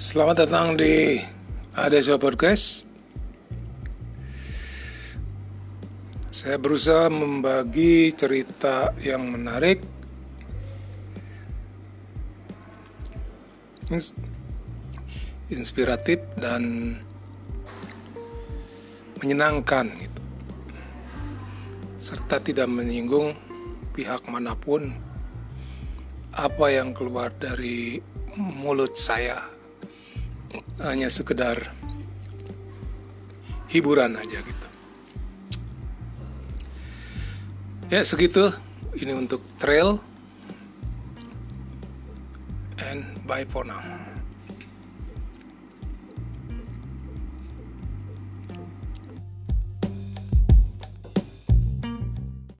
Selamat datang di Adesa Podcast. Saya berusaha membagi cerita yang menarik, ins- inspiratif dan menyenangkan gitu. Serta tidak menyinggung pihak mana pun apa yang keluar dari mulut saya hanya sekedar hiburan aja gitu. Ya segitu ini untuk trail and bye for now.